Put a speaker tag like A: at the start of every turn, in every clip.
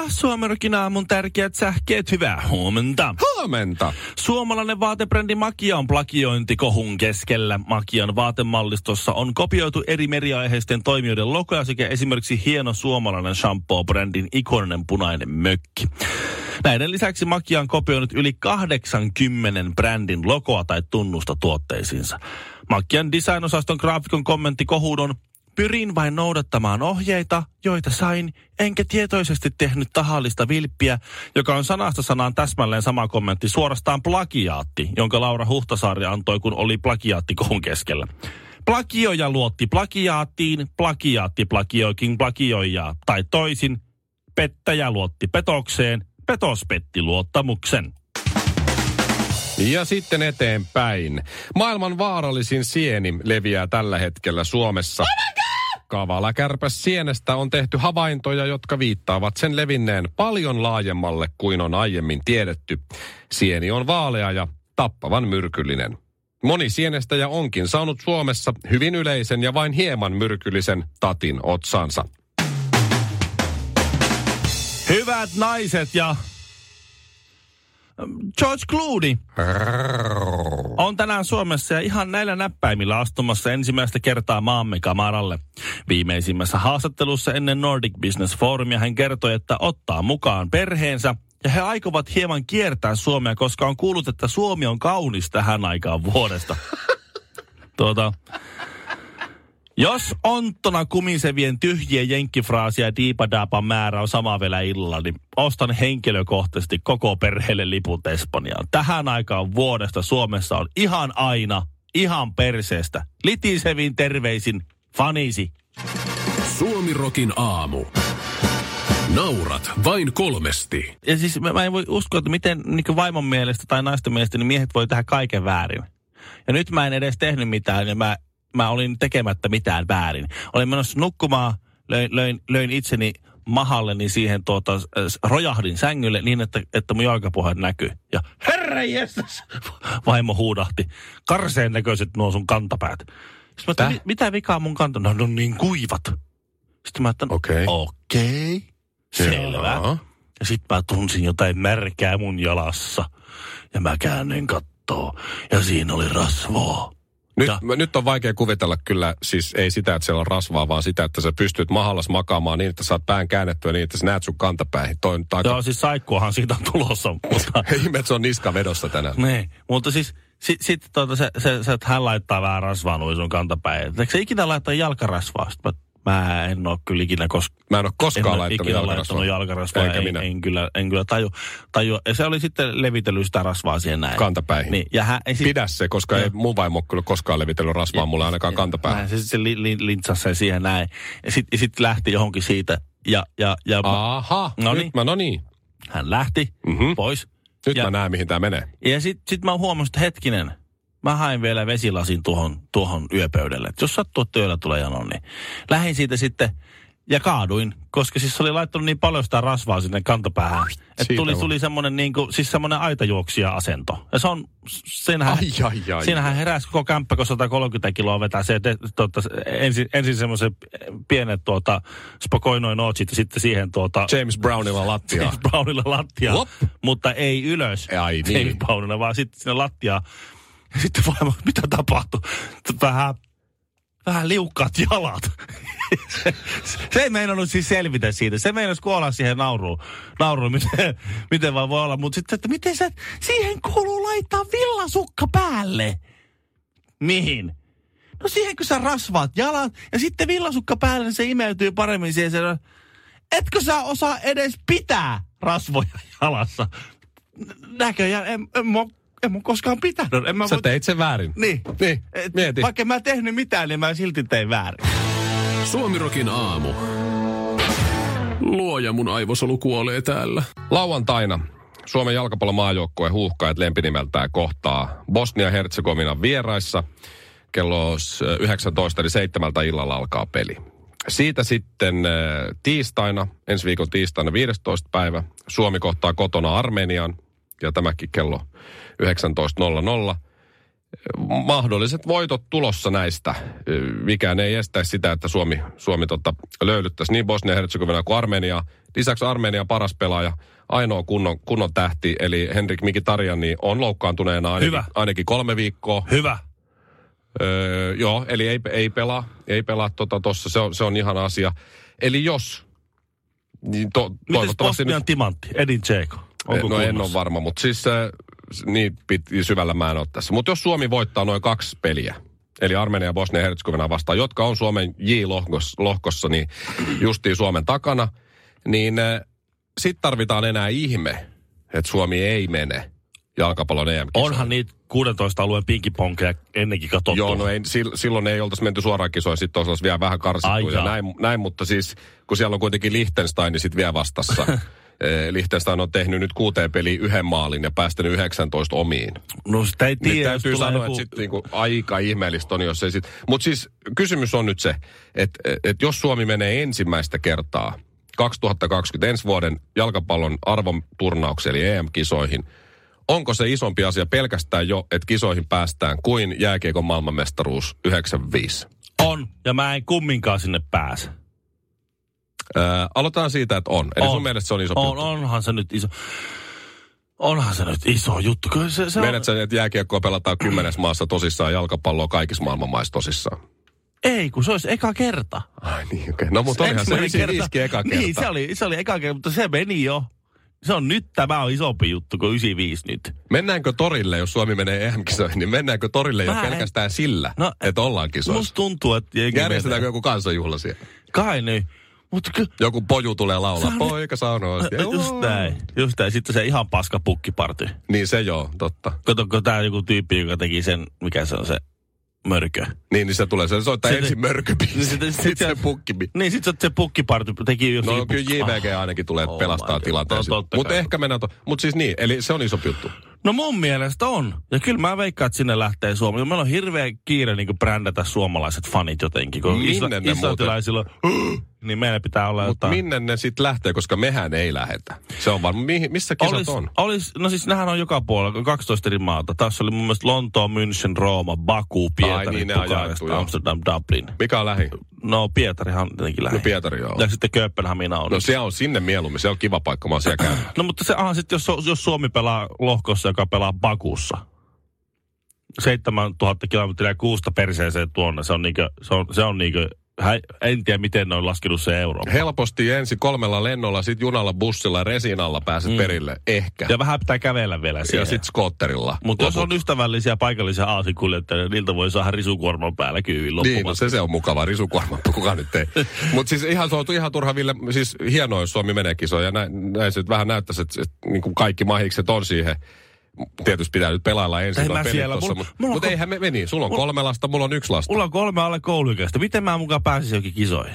A: Ja Suomerokin aamun tärkeät sähkeet, hyvää huomenta.
B: Huomenta.
A: Suomalainen vaatebrändi Makia on plagiointikohun keskellä. Makian vaatemallistossa on kopioitu eri meriaiheisten toimijoiden logoja sekä esimerkiksi hieno suomalainen shampoo-brändin ikoninen punainen mökki. Näiden lisäksi Makia on kopioinut yli 80 brändin logoa tai tunnusta tuotteisiinsa. Makian designosaston graafikon kommentti kohuun on Pyrin vain noudattamaan ohjeita, joita sain, enkä tietoisesti tehnyt tahallista vilppiä, joka on sanasta sanaan täsmälleen sama kommentti, suorastaan plagiaatti, jonka Laura Huhtasaari antoi, kun oli plagiaatti kohun keskellä. Plagioja luotti plagiaattiin, plagiaatti plagioikin plagioijaa, tai toisin, pettäjä luotti petokseen, petos petti luottamuksen.
B: Ja sitten eteenpäin. Maailman vaarallisin sieni leviää tällä hetkellä Suomessa. Kavala kärpäs sienestä on tehty havaintoja, jotka viittaavat sen levinneen paljon laajemmalle kuin on aiemmin tiedetty. Sieni on vaalea ja tappavan myrkyllinen. Moni sienestäjä onkin saanut Suomessa hyvin yleisen ja vain hieman myrkyllisen tatin otsansa.
A: Hyvät naiset ja George Clooney on tänään Suomessa ja ihan näillä näppäimillä astumassa ensimmäistä kertaa maamme kamaralle. Viimeisimmässä haastattelussa ennen Nordic Business Forumia hän kertoi, että ottaa mukaan perheensä ja he aikovat hieman kiertää Suomea, koska on kuullut, että Suomi on kaunis tähän aikaan vuodesta. tuota, jos onttona kumisevien tyhjien jenkkifraasia ja diipadaapan määrä on sama vielä illalla, niin ostan henkilökohtaisesti koko perheelle liput Espanjaan. Tähän aikaan vuodesta Suomessa on ihan aina, ihan perseestä. Litisevin terveisin, fanisi.
C: Suomirokin aamu. Naurat vain kolmesti.
A: Ja siis mä, mä en voi uskoa, että miten niin vaimon mielestä tai naisten mielestä niin miehet voi tehdä kaiken väärin. Ja nyt mä en edes tehnyt mitään ja mä mä olin tekemättä mitään väärin. Olin menossa nukkumaan, löin, löin, löin itseni mahalleni siihen tuota, rojahdin sängylle niin, että, että mun jalkapohja näkyy. Ja herra jestas, vaimo huudahti. Karseen näköiset nuo sun kantapäät. Sitten mä mitä vikaa mun kanta? No, no niin kuivat. Sitten mä ajattelin, okei. Okay. Okei, okay, selvä. Joo. Ja sitten mä tunsin jotain märkää mun jalassa. Ja mä käännyin kattoo. Ja siinä oli rasvoa.
B: Nyt, mä, nyt on vaikea kuvitella kyllä, siis ei sitä, että siellä on rasvaa, vaan sitä, että sä pystyt mahallas makaamaan niin, että saat pään käännettyä niin, että sä näet sun kantapäihin. Toi on taika...
A: Joo, siis saikkuahan siitä on tulossa. Mutta...
B: Ihme, se on niska vedossa tänään.
A: Niin, mutta siis sitten sit, tuota, se, se, se, että hän laittaa vähän rasvaa noin sun kantapäin. Eikö se ikinä laittaa jalkarasvaa? Sitten mä Mä en ole kyllä ikinä kos-
B: Mä en ole koskaan en laittanut
A: ikinä laittanut jalkarasvaa. Eikä en, minä. En, kyllä, en kyllä taju, taju. Ja se oli sitten levitellyt sitä rasvaa siihen näin.
B: Kantapäihin.
A: Niin, ja hän,
B: sit, Pidä se, koska ja, ei mun vaimo kyllä koskaan levitellyt rasvaa mulle ainakaan kantapäähän.
A: Se sitten li, li, lintsasi sen siihen näin. Ja sitten sit lähti johonkin siitä. Ja, ja, ja,
B: Aha, no nyt mä, no niin.
A: Hän lähti mm-hmm. pois.
B: Nyt ja, mä näen, mihin tämä menee.
A: Ja sitten sit mä huomasin, että hetkinen, mä hain vielä vesilasin tuohon, tuohon yöpöydälle. Et jos sattuu, että yöllä tulee jano, niin lähdin siitä sitten ja kaaduin, koska siis oli laittanut niin paljon sitä rasvaa sinne kantapäähän. Että tuli, tuli semmoinen niin kuin, siis semmoinen aitajuoksija asento. Ja se on, siinähän, ai, ai, ai, siinähän heräsi koko kämppä, kun 130 kiloa vetää se, tuota, ensin, ensin semmoisen pienet tuota, spokoinoin nootsit ja sitten siihen tuota...
B: James Brownilla lattia.
A: James Brownilla lattia, mutta ei ylös.
B: Ai niin.
A: James Brownilla, vaan sitten sinne lattiaan ja sitten vaimo, mitä tapahtui? Vähän, vähän liukkaat jalat. se, se ei meinannut siis selvitä siitä. Se meinasi kuolla siihen nauruun, nauruun miten, miten vaan voi olla. Mutta sitten, että miten se, siihen kuuluu laittaa villasukka päälle. Mihin? No siihen, kun sä rasvaat jalat ja sitten villasukka päälle, niin se imeytyy paremmin siihen. Se, etkö sä osaa edes pitää rasvoja jalassa? Näköjään, en, en, en en mun koskaan pitänyt. En mä
B: Sä voi... teit sen väärin.
A: Niin.
B: Niin,
A: Et, mieti. Vaikka mä en tehnyt mitään, niin mä silti tein väärin.
C: Suomirokin aamu. Luoja mun aivosolu kuolee täällä.
B: Lauantaina Suomen jalkapallomaajoukkue huuhkajat lempinimeltään kohtaa Bosnia-Herzegovinan vieraissa. Kello 19 eli 7 illalla alkaa peli. Siitä sitten tiistaina, ensi viikon tiistaina 15. päivä, Suomi kohtaa kotona Armenian ja tämäkin kello 19.00 mahdolliset voitot tulossa näistä. Mikään ei estä sitä, että Suomi, Suomi tota, löylyttäisi niin Bosnia-Herzegovina kuin Armenia. Lisäksi Armenia paras pelaaja, ainoa kunnon, kunnon tähti, eli Henrik Mikitarian, niin on loukkaantuneena ainakin,
A: Hyvä.
B: ainakin kolme viikkoa.
A: Hyvä.
B: Öö, joo, eli ei, ei pelaa, ei pelaa tota tossa, se on, se on ihan asia. Eli jos, niin to,
A: Miten
B: toivottavasti
A: Bosnian timantti, Edin Dzeko? Onko
B: no en
A: kunnossa?
B: ole varma, mutta siis äh, niin pit, syvällä mä en ole tässä. Mutta jos Suomi voittaa noin kaksi peliä, eli Armenia ja Bosnia ja Herzegovina vastaan, jotka on Suomen J-lohkossa, niin justiin Suomen takana, niin äh, sitten tarvitaan enää ihme, että Suomi ei mene jalkapallon em
A: Onhan niitä 16 alueen pinkiponkeja ennenkin katsottu.
B: Joo, no ei, sil- silloin ei oltaisi menty suoraan kisoihin, sitten olisi vielä vähän karsittu
A: Ai
B: ja näin, näin, mutta siis kun siellä on kuitenkin Liechtenstein, niin sitten vielä vastassa. Eh, Liechtenstein on tehnyt nyt kuuteen peliin yhden maalin ja päästänyt 19 omiin.
A: No sitä ei
B: Niin
A: tiedä, jos
B: täytyy sanoa,
A: joku...
B: että sit niinku aika ihmeellistä on, jos ei sit... Mutta siis kysymys on nyt se, että et jos Suomi menee ensimmäistä kertaa 2020 ensi vuoden jalkapallon arvon turnaukseen eli EM-kisoihin, onko se isompi asia pelkästään jo, että kisoihin päästään kuin jääkiekon maailmanmestaruus 95?
A: On, ja mä en kumminkaan sinne pääse.
B: Öö, aloitetaan siitä, että on. Eli
A: On.
B: sun mielestä se on iso
A: On,
B: juttu.
A: onhan se nyt iso... Onhan se nyt iso juttu. Kyllä se, se on...
B: Menet sä, että jääkiekkoa pelataan kymmenes maassa tosissaan, jalkapalloa kaikissa maailman maissa tosissaan.
A: Ei, kun se olisi eka kerta.
B: Ai niin, okei. Okay. No mutta olihan se
A: Ensimmäinen
B: 95 eka kerta.
A: Niin, se oli, se oli eka kerta, mutta se meni jo. Se on nyt, tämä on isompi juttu kuin 95 nyt.
B: Mennäänkö torille, jos Suomi menee EM-kisoihin, niin mennäänkö torille jo
A: Mä en-
B: pelkästään sillä,
A: No,
B: että ollaan kisoissa?
A: Musta tuntuu, että...
B: Järjestetäänkö joku kansanjuhla siellä?
A: Kai niin. Mutta ky-
B: Joku poju tulee laulaa,
A: Se on-
B: poika sanoo.
A: Just näin. Just näin. Sitten se ihan paska pukkiparty.
B: Niin se joo, totta.
A: Katsokko tää joku tyyppi, joka teki sen, mikä se on se mörkö.
B: Niin, niin se tulee, se soittaa
A: Se-
B: ensin mörköbiisi,
A: Sitten-
B: sitten se
A: sitten-
B: pukkibi.
A: Niin sit se, se pukkiparty teki jo
B: No kyllä JVG ainakin tulee
A: Oh
B: pelastaa tilanteen.
A: No,
B: Mutta ehkä mennään... To- Mutta siis niin, eli se on iso juttu.
A: No mun mielestä on. Ja kyllä mä veikkaan, että sinne lähtee Suomi. Meillä on hirveä kiire niin brändätä suomalaiset fanit jotenkin. Kun
B: Minne
A: isla-
B: ne muuten-
A: islantilaisilla, niin meillä pitää olla
B: Mutta
A: jotain.
B: minne ne sitten lähtee, koska mehän ei lähetä. Se on varmaan, mihin, missä kisat
A: Olis,
B: on?
A: olis, no siis nehän on joka puolella, 12 eri maata. Tässä oli mun mielestä Lontoa, München, Rooma, Baku, Pietari,
B: niin, ne on
A: Bukarest. Amsterdam, Dublin.
B: Mikä on lähi?
A: No Pietarihan on tietenkin
B: No
A: lähin.
B: Pietari joo.
A: Ja sitten Kööpenhamina on.
B: No se on sinne mieluummin, se on kiva paikka, mä oon siellä käynyt.
A: No mutta se, aha, sit jos, jos Suomi pelaa lohkossa, joka pelaa Bakussa, 7000 kilometriä kuusta perseeseen tuonne, se on niinkö, se on, se on niinkö, hä, en tiedä miten ne on laskenut se euro.
B: Helposti ensin kolmella lennolla, sitten junalla, bussilla, resinalla pääset mm. perille. Ehkä.
A: Ja vähän pitää kävellä vielä
B: ja
A: siihen.
B: sitten skootterilla.
A: mutta jos on ystävällisiä paikallisia aasikuljettajia, niin niiltä voi saada risukuorman päällä kyyn
B: Niin, no se, se on mukava, risukuorma, kuka nyt ei. Mutta siis ihan, se on ihan turha, Ville, siis hienoa, jos Suomi menee kisoon, ja näin, näin se vähän näyttäisi, että, että niin kuin kaikki mahikset on siihen. Tietysti pitää nyt pelailla ensin
A: Ei
B: pelit
A: siellä,
B: tossa,
A: mulla-
B: mutta
A: mulla on
B: mut
A: ko-
B: eihän me meni. Sulla on kolme lasta, mulla on yksi lasta.
A: Mulla on kolme alle kouluikäistä. Miten mä mukaan pääsisin jokin kisoihin?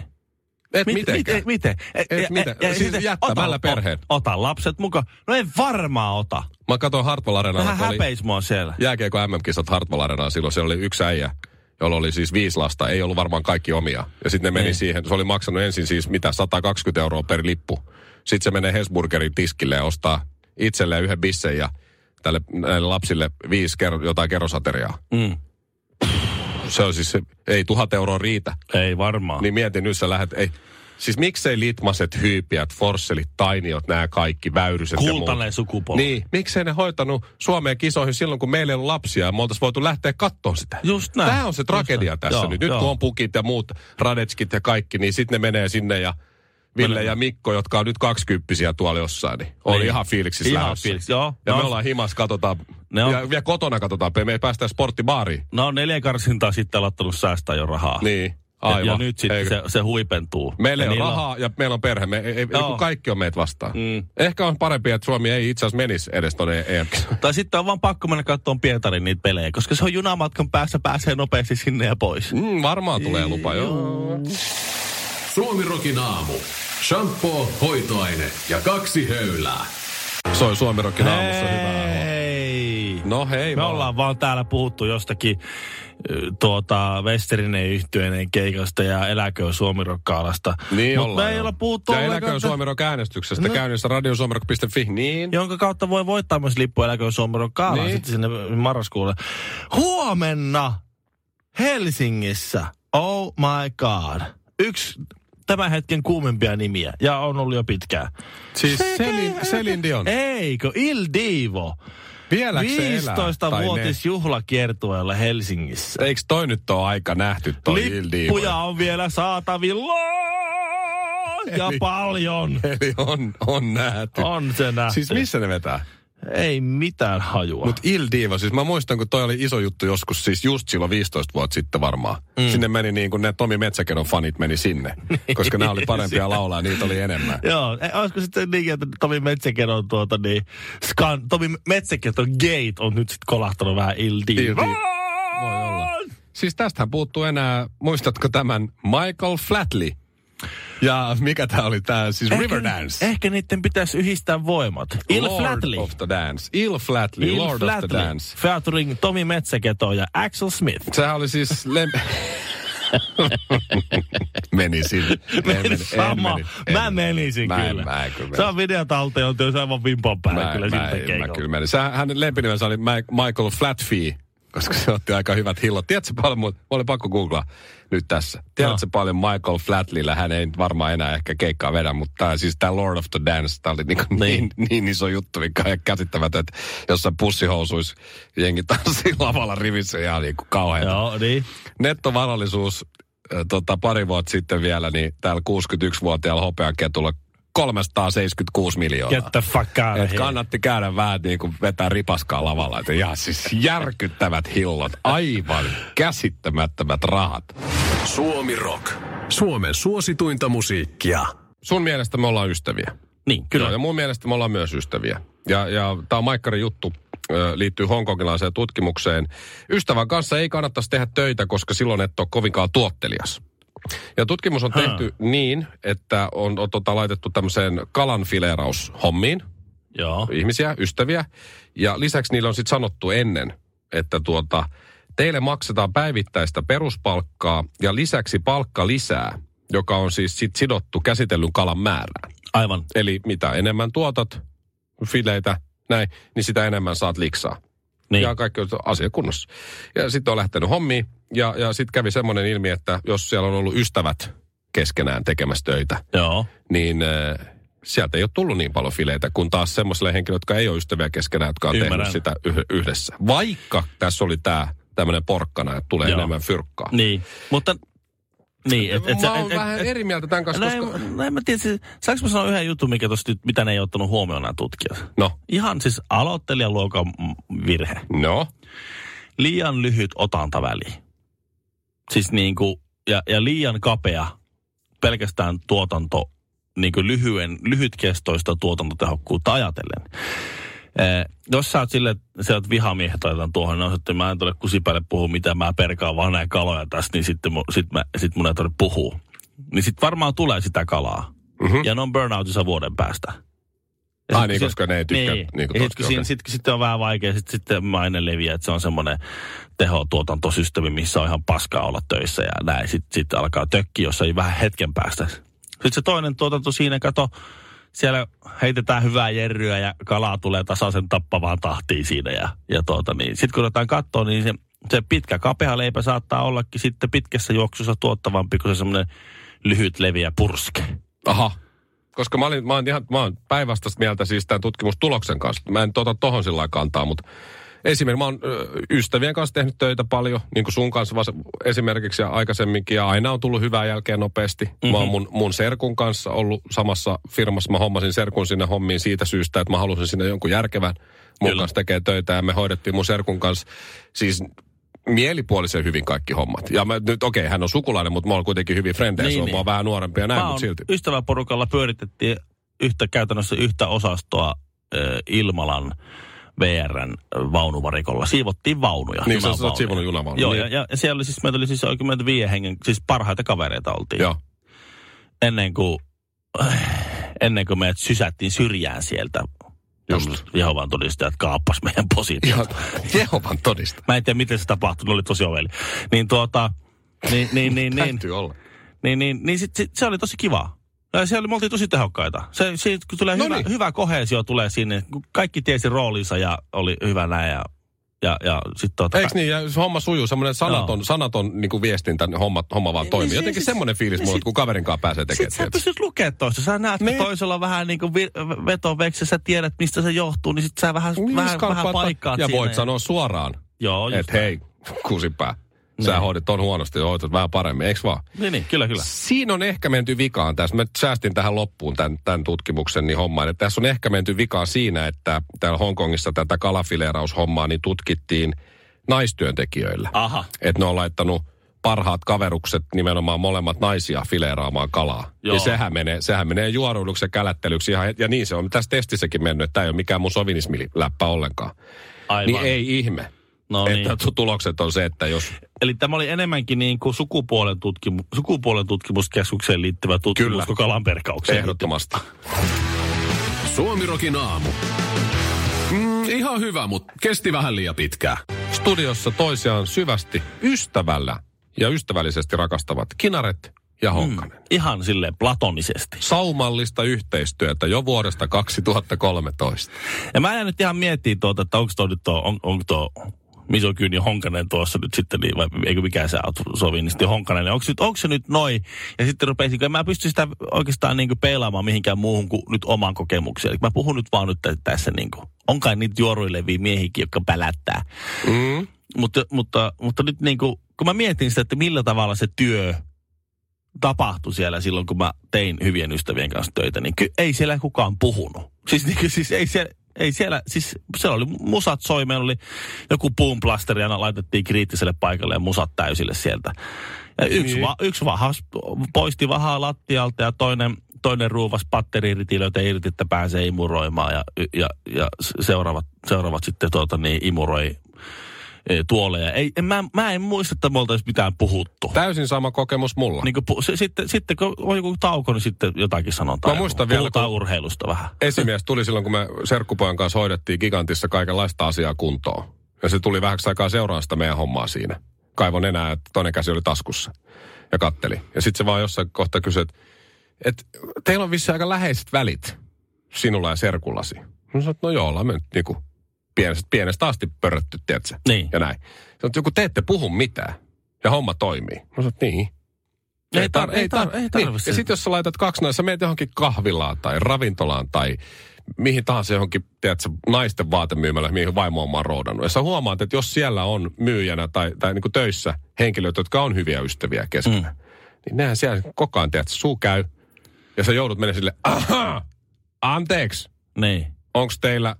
B: Et
A: Mit-. Miten? miten? Et,
B: Et miten? Siis jättämällä perheen.
A: Ota, ota lapset mukaan. No en varmaan ota.
B: Mä katsoin Hartwall Arenalla,
A: Vähän häpeis mua siellä.
B: jääkiekko MM-kisat Hartwall Arenalla silloin. Siellä oli yksi äijä, jolla oli siis viisi lasta. Ei ollut varmaan kaikki omia. Ja sitten ne meni
A: Niin.
B: siihen. Se oli maksanut ensin siis mitä, 120 euroa per lippu. Sitten se menee Hesburgerin tiskille ja ostaa itselleen yhden bissen ja tälle näille lapsille viisi ker- jotain kerrosateriaa.
A: Mm.
B: Se on siis, ei tuhat euroa riitä.
A: Ei varmaan.
B: Niin mietin, nyt sä lähdet, ei. Siis miksei litmaset, hyypiät, forsselit, tainiot, nämä kaikki, väyryset.
A: Kultainen sukupolvi.
B: Niin, miksei ne hoitanut Suomeen kisoihin silloin, kun meillä ei ollut lapsia ja me oltaisiin voitu lähteä kattoon sitä.
A: Just näin.
B: Tämä on se tragedia
A: Just näin.
B: tässä
A: Joo,
B: nyt. Nyt
A: joo.
B: kun on pukit ja muut radetskit ja kaikki, niin sitten ne menee sinne ja Ville ja Mikko, jotka on nyt kaksikymppisiä tuolla jossain, niin oli
A: Niin.
B: ihan fiiliksissä
A: Ihan
B: lähdössä.
A: fiiliksissä, joo.
B: Ja
A: No,
B: me ollaan himas, katsotaan.
A: Ne on-
B: Ja vielä kotona katsotaan, me ei päästä sporttibaariin.
A: No neljä karsintaa sitten aloittanut säästää jo rahaa.
B: Niin,
A: ja,
B: aivan.
A: ja nyt sitten se, se huipentuu.
B: Meillä
A: ja
B: ei ole
A: niillä
B: rahaa ja meillä on perhe. Me, ei, ei,
A: Joo.
B: kun kaikki on meitä vastaan.
A: Mm.
B: Ehkä on parempi, että Suomi ei itse asiassa menisi edes tuonne em
A: Tai sitten on vaan pakko mennä katsomaan Pietarin niitä pelejä, koska se on junamatkan päässä, pääsee nopeasti sinne ja pois.
B: mm, Varmaan tulee lupa, joo.
C: Suomirokin aamu. Shampoo, hoitoaine ja kaksi höylää.
B: Soi Suomirokin aamussa hyvää.
A: Hei!
B: No hei
A: Me
B: vaan.
A: ollaan vaan täällä puhuttu jostakin tuota Westerinen yhtyeen keikasta ja eläköön Suomirokkaalasta.
B: Niin
A: Mut
B: ollaan,
A: me ei olla puhuttu
B: Ja eläköön Suomirok äänestyksestä
A: No.
B: käynnissä radiosuomirok.fi. Niin.
A: jonka kautta voi voittaa myös lippu eläköön Suomirokkaalaan
B: Niin.
A: sitten sinne marraskuulle. Huomenna Helsingissä, oh my god, yksi tämän hetken kuumimpia nimiä, ja on ollut jo pitkään.
B: Siis Selin, Selin Dion.
A: Eikö, Il Divo.
B: Vieläkö se elää? Tai ne?
A: 15-vuotis juhlakiertueella Helsingissä.
B: Eikö toi nyt ole aika nähty toi Il Divo?
A: Lippuja on vielä saatavilla. Ja
B: Eli-
A: paljon.
B: Eli on, on nähty.
A: On se nähty.
B: Siis missä ne vetää?
A: Ei mitään hajua.
B: Mutta Il Divo, siis mä muistan, kun toi oli iso juttu joskus, siis just silloin 15 vuotta sitten varmaan. Mm. Sinne meni niin kuin ne Tomi Metsäkeron fanit meni sinne, koska nämä oli parempia laulaa, niitä oli enemmän.
A: Joo, e, olisiko sitten niin, että Tomi Metsäkeron tuota niin, skan, Tomi Metsäkeron gate on nyt sitten kolahtanut vähän Il. Divo.
B: Voi olla. Siis tästähän puuttuu enää, muistatko tämän Michael Flatley? Ja mikä tämä oli tämä, siis Riverdance.
A: Ehkä niiden pitäisi yhdistää voimat. Il
B: Lord
A: Flatley.
B: of the Dance. Il Flatley,
A: Il
B: Lord
A: Flatley.
B: of the Dance.
A: Featuring Tomi Metsäketo ja Axel Smith.
B: Sehän oli siis lem... meni sinne. En meni, en
A: Sama.
B: meni, en
A: mä
B: meni.
A: menisin
B: Mä en-
A: kyllä.
B: mä en kyllä
A: Se on videotalteenointi, se on aivan vimpan päällä
B: Mä,
A: kyllä
B: mä,
A: siltä
B: en, mä kyllä menin. Sehän, hänen lempinimensä oli Michael Flatfee, koska se otti aika hyvät hillot. Tiedätkö paljon, mutta oli pakko googlaa nyt tässä. Tiedätkö
A: No.
B: paljon Michael Flatleyllä? Hän ei varmaan enää ehkä keikkaa vedä, mutta tää, siis tämä Lord of the Dance, tämä oli niin, niin.
A: Niin.
B: Niin, niin, iso juttu, mikä on käsittämätön, että jossain pussihousuissa jengi tanssii lavalla rivissä ja niin kuin kauhean.
A: Joo, niin.
B: Nettovarallisuus tota, pari vuotta sitten vielä, niin täällä 61-vuotiaalla hopeaketulla 376 miljoonaa.
A: Get the fuck out
B: Et kannatti käydä vähän niin kuin vetää ripaskaa lavalla. Että ja siis järkyttävät hillot, aivan käsittämättömät rahat.
C: Suomi Rock. Suomen suosituinta musiikkia.
B: Sun mielestä me ollaan ystäviä.
A: Niin, kyllä.
B: Joo, ja mun mielestä me ollaan myös ystäviä. Ja, ja tämä on Maikkarin juttu, liittyy hongkongilaiseen tutkimukseen. Ystävän kanssa ei kannattaisi tehdä töitä, koska silloin et ole kovinkaan tuottelias. Ja tutkimus on tehty niin, että on, on tota, laitettu tämmöiseen kalanfileeraushommiin
A: Joo.
B: ihmisiä, ystäviä. Ja lisäksi niillä on sitten sanottu ennen, että tuota, teille maksetaan päivittäistä peruspalkkaa ja lisäksi palkka lisää, joka on siis sit sidottu käsitellyn kalan määrään.
A: Aivan.
B: Eli mitä enemmän tuotat fileitä, näin, niin sitä enemmän saat liksaa.
A: Niin.
B: Ja kaikki on asia kunnossa. Ja sitten on lähtenyt hommiin. Ja, ja sitten kävi semmoinen ilmi, että jos siellä on ollut ystävät keskenään tekemässä töitä,
A: Joo.
B: niin äh, sieltä ei ole tullut niin paljon fileitä kuin taas semmoisille henkilöille, jotka ei ole ystäviä keskenään, jotka on
A: Ymmärrän.
B: tehnyt sitä yh- yhdessä. Vaikka tässä oli tämä tämmöinen porkkana, että tulee
A: Joo.
B: enemmän fyrkkaa.
A: Niin. Mutta... Niin, et, et,
B: Mä oon
A: et,
B: vähän
A: et,
B: eri mieltä tämän kanssa,
A: No,
B: koska...
A: en mä tiedä, siis, saanko mä sanoa yhden jutun, mikä tosta nyt, mitä ne ei ottanut huomioon nämä tutkijat?
B: No,
A: Ihan siis aloittelijaluokan virhe.
B: no.
A: Liian lyhyt otantaväli. Siis niin kuin, ja, ja liian kapea pelkästään tuotanto, niin kuin lyhyen, lyhytkestoista tuotantotehokkuutta ajatellen. Eh, jos sä oot sille, sä oot vihamiehet laitan tuohon, no että mä en tule kusipäille puhua, mitä mä perkaan vaan näin kaloja tässä, niin sitten mu, sit mä, sit mun ei tarvitse puhua. Niin sit varmaan tulee sitä kalaa.
B: Mhm.
A: Ja ne on burnoutissa vuoden päästä. Ja
B: Ai
A: sit-
B: niin,
A: sit-
B: koska ne ei tykkää
A: Niin,
B: niin
A: ja
B: tosta,
A: sit, sit, sitten on vähän vaikea, sitten sit maine leviää, että se on semmoinen tehotuotantosysteemi, missä on ihan paskaa olla töissä ja näin. Sitten sit alkaa tökki, jos ei vähän hetken päästä. Sitten se toinen tuotanto siinä, kato, siellä heitetään hyvää jerryä ja kalaa tulee tasaisen tappavaan tahtiin siinä. Ja, ja tuota, niin. Sitten kun otetaan katsoa, niin se, se pitkä kapea leipä saattaa ollakin sitten pitkässä juoksussa tuottavampi kuin se semmoinen lyhyt leviä purske.
B: Aha. Koska mä, olin, mä, oon ihan, mä päinvastaista mieltä siis tämän tutkimustuloksen kanssa. Mä en tota tohon sillä kantaa, mutta esimerkiksi mä oon ystävien kanssa tehnyt töitä paljon, niin kuin sun kanssa esimerkiksi ja aikaisemminkin, ja aina on tullut hyvää jälkeen nopeasti. Mm-hmm. Mä oon mun, mun serkun kanssa ollut samassa firmassa, mä hommasin serkun sinne hommiin siitä syystä, että mä halusin sinne jonkun järkevän mun
A: Kyllä.
B: kanssa tekee töitä, ja me hoidettiin mun serkun kanssa siis mielipuolisen hyvin kaikki hommat. Ja mä, nyt okei, okay, hän on sukulainen, mutta mä oon kuitenkin hyvin frendejä,
A: Niin,
B: se on
A: niin.
B: vähän nuorempi ja näin,
A: Mä
B: mutta silti.
A: ystäväporukalla pyöritettiin yhtä käytännössä yhtä osastoa äh, Ilmalan VRn vaunuvarikolla. Siivottiin vaunuja.
B: Niin, sä-
A: junavaunuja.
B: siivonut junavaunuja,
A: Joo,
B: niin.
A: ja, ja, siellä oli siis, meitä oli siis 35 hengen, siis parhaita kavereita oltiin.
B: Joo.
A: ennen kuin, ennen kuin meidät sysättiin syrjään sieltä.
B: Just.
A: Jehovan todistajat kaappas meidän positiot.
B: Ihan Jehovan todista.
A: Mä en tiedä, miten se tapahtui, ne oli tosi oveli. Niin tuota, niin, niin, niin, niin,
B: Täytyy olla.
A: niin, niin, niin sit, sit, se oli tosi kiva. Se oli, me oltiin tosi tehokkaita. Se, kun tulee
B: No
A: hyvä,
B: niin.
A: hyvä kohesio tulee sinne, kun kaikki tiesi roolinsa ja oli hyvä näin ja, ja, ja sitten tuota,
B: Eikö niin? Ja se homma sujuu, semmoinen sanaton, sanaton niin kuin viestintä, niin homma, homma vaan toimii.
A: niin,
B: Jotenkin
A: siis-
B: semmoinen fiilis mulla,
A: sit-
B: kun kaverin kanssa pääsee tekemään.
A: Sitten sä pystyt lukemaan toista. Sä näet, kun
B: Niin.
A: toisella vähän niin kuin vetoveksi, sä tiedät, mistä se johtuu, niin sit sä vähän,
B: Niin,
A: vähän,
B: skalppaat-
A: vähän paikkaat
B: Ja voit sanoa suoraan, että hei, kusipää, sä
A: Niin.
B: hoidit ton huonosti hoitat vähän paremmin, eikö vaan?
A: Niin, niin, kyllä, kyllä.
B: Siinä on ehkä menty vikaan tässä. Mä säästin tähän loppuun tämän, tämän tutkimuksen niin hommaan. Että tässä on ehkä menty vikaan siinä, että täällä Hongkongissa tätä kalafileeraushommaa niin tutkittiin naistyöntekijöillä.
A: Aha.
B: Että ne on laittanut parhaat kaverukset nimenomaan molemmat naisia fileeraamaan kalaa.
A: Joo.
B: Ja sehän menee, sehän menee juoruiluksi ja kälättelyksi ihan, ja niin se on tässä testissäkin mennyt, että tämä ei ole mikään mun sovinismiläppä ollenkaan.
A: Aivan.
B: Niin ei ihme,
A: No
B: että
A: niin.
B: tu- tulokset on se, että jos
A: Eli tämä oli enemmänkin niin kuin sukupuolen, tutkimu, sukupuolen tutkimuskeskukseen liittyvä tutkimus
B: Kyllä.
A: kuin kalanperkaukseen.
B: ehdottomasti.
C: Suomirokin aamu. Mm, ihan hyvä, mutta kesti vähän liian pitkään.
B: Studiossa toisiaan syvästi ystävällä ja ystävällisesti rakastavat Kinaret ja Honkanen.
A: Ihan silleen platonisesti.
B: Saumallista yhteistyötä jo vuodesta 2013.
A: Ja mä en nyt ihan miettiä tuota, että onko tuo nyt tuo, on, onko tuo misogyyni Honkanen tuossa nyt sitten, niin, vai eikö mikään se sovinisti Honkanen, niin onko, nyt, onko se nyt noin? Ja sitten rupesin, kun mä pysty sitä oikeastaan niin kuin peilaamaan mihinkään muuhun kuin nyt oman kokemukseen. Eli mä puhun nyt vaan nyt tä- tässä niin kuin, on kai niitä juoruileviä miehiäkin, jotka pälättää.
B: Mm.
A: Mutta, mutta, mutta nyt niin kuin, kun mä mietin sitä, että millä tavalla se työ tapahtui siellä silloin, kun mä tein hyvien ystävien kanssa töitä, niin ky- ei siellä kukaan puhunut. Siis, niin, kuin- siis ei siellä, ei siellä, siis siellä oli musat soi, meillä oli joku boomplasteri ja laitettiin kriittiselle paikalle ja musat täysille sieltä. Ja yksi,
B: Niin.
A: va, yksi vahas poisti vahaa lattialta ja toinen, toinen ruuvas patteriritilöitä irti, että pääsee imuroimaan ja, ja, ja seuraavat, seuraavat sitten tuota, niin, imuroi tuoleja. Ei, en, mä, mä en muista, että me oltaisiin mitään puhuttu.
B: Täysin sama kokemus mulla.
A: Niin kuin, se, sitten, sitten kun on joku tauko, niin sitten jotakin sanotaan.
B: Mä muistan vielä,
A: Puhutaan
B: kun-
A: urheilusta vähän.
B: Esimies tuli silloin, kun me serkkupojan kanssa hoidettiin gigantissa kaikenlaista asiaa kuntoon. Ja se tuli vähäksi aikaa seuraan sitä meidän hommaa siinä. Kaivon enää, että toinen käsi oli taskussa. Ja katteli. Ja sitten se vaan jossain kohtaa kysyi, että, että teillä on vissi aika läheiset välit sinulla ja serkullasi. Mä sanoin, että no joo, ollaan me nyt niinku pienestä, pienestä asti pörrötty, tiedätkö?
A: Niin.
B: Ja näin. Sanoin, että joku te ette puhu mitään. Ja homma toimii. Mä sanoin, että niin.
A: Ei tar- ei tar- ei
B: niin.
A: tarvitse.
B: Ja sitten jos sä laitat kaksi naista, menet johonkin kahvilaan tai ravintolaan tai mihin tahansa johonkin, tiedätkö, naisten vaatemyymälä, mihin vaimo on vaan roodannut. Ja sä huomaat, että jos siellä on myyjänä tai, tai niin kuin töissä henkilöitä, jotka on hyviä ystäviä keskenään, mm. niin nehän siellä koko ajan, tiedätkö, suu käy. Ja sä joudut mennä sille, ahaa, anteeksi,
A: Niin.
B: onko teillä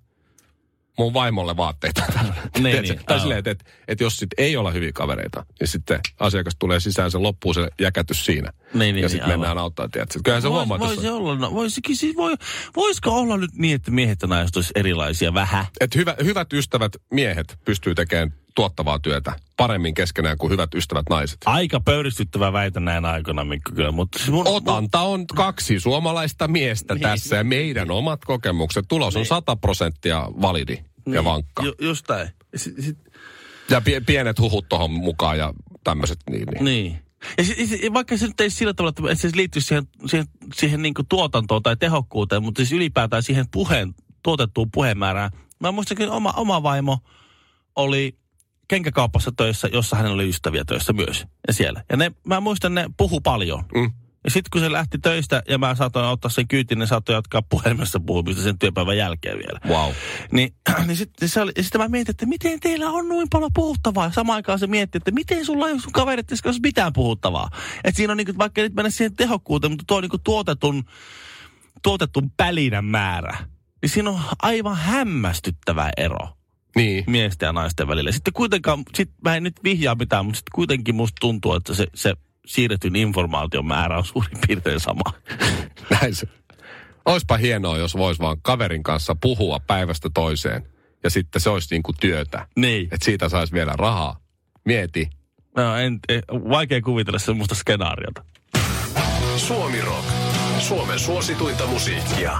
B: mun vaimolle vaatteita?
A: Niin, niin,
B: tai silleen, että, että, että jos sit ei olla hyviä kavereita, niin sitten asiakas tulee sisään, se loppuu se jäkätys siinä.
A: Niin, niin,
B: ja
A: niin,
B: sitten mennään
A: aivan.
B: auttaa, tiedätkö? Kyllähän se
A: Vois,
B: huomaa,
A: voisi
B: jos-
A: olla, no, voisikin, siis voi, voisiko olla nyt niin, että miehet ja naiset olisi erilaisia vähän?
B: että hyvä, hyvät ystävät miehet pystyy tekemään tuottavaa työtä paremmin keskenään kuin hyvät ystävät naiset.
A: Aika pöyristyttävä väite näin aikoina, Mikko, kyllä. Mutta siis mun,
B: Otanta on kaksi suomalaista miestä
A: Niin.
B: tässä ja meidän omat kokemukset. Tulos on 100 prosenttia validi ja vankka.
A: Ju, just näin. Sit, sit,
B: Ja pie- pienet huhut tuohon mukaan ja tämmöiset. Niin, niin.
A: Niin. Ja se, se, vaikka se nyt ei sillä tavalla, että se liittyisi siihen, siihen, siihen niin kuin tuotantoon tai tehokkuuteen, mutta siis ylipäätään siihen puheen, tuotettuun puhemäärään. Mä muistakin oma, oma vaimo oli kenkäkaupassa töissä, jossa hänellä oli ystäviä töissä myös. Ja siellä. Ja ne, mä muistan, ne puhu paljon.
B: Mm.
A: Ja sitten kun se lähti töistä ja mä saatoin ottaa sen kyytin, ne saattoi jatkaa puhelimessa puhumista sen työpäivän jälkeen vielä.
B: Wow.
A: Niin, niin sitten sitten mä mietin, että miten teillä on noin paljon puhuttavaa. Ja samaan aikaan se mietti, että miten sulla ei sun kaverit kanssa mitään puhuttavaa. Että siinä on niin kuin, vaikka nyt mennä siihen tehokkuuteen, mutta tuo niin kuin tuotetun, tuotetun pälinän määrä. Niin siinä on aivan hämmästyttävä ero
B: Niin.
A: miesten ja naisten välillä. Sitten kuitenkaan, sit mä en nyt vihjaa mitään, mutta sitten kuitenkin musta tuntuu, että se, se siirretyn informaation määrä on suurin piirtein sama.
B: Näin se. Oispa hienoa, jos vois vaan kaverin kanssa puhua päivästä toiseen. Ja sitten se olisi niin kuin työtä.
A: Niin.
B: Että siitä saisi vielä rahaa. Mieti.
A: No, en, en, vaikea kuvitella semmoista skenaariota.
C: Suomi Rock. Suomen suosituinta musiikkia.